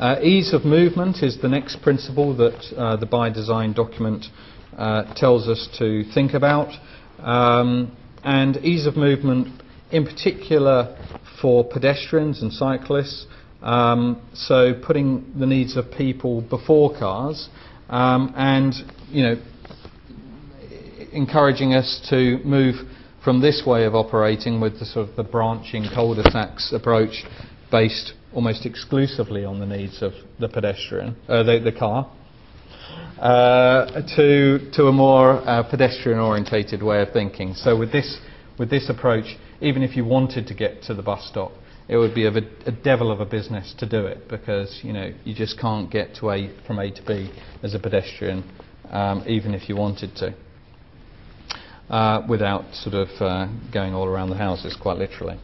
Uh, ease of movement is the next principle that uh, the by design document uh, tells us to think about. Um, and ease of movement, in particular for pedestrians and cyclists, um, so putting the needs of people before cars, um, and you know, encouraging us to move from this way of operating with the sort of the branching cul-de-sacs approach based almost exclusively on the needs of the pedestrian, uh, the, the car, uh, to, to a more uh, pedestrian orientated way of thinking. So with this, with this approach, even if you wanted to get to the bus stop, it would be a, a, devil of a business to do it because you know you just can't get to A from A to B as a pedestrian, um, even if you wanted to, uh, without sort of uh, going all around the houses, quite literally.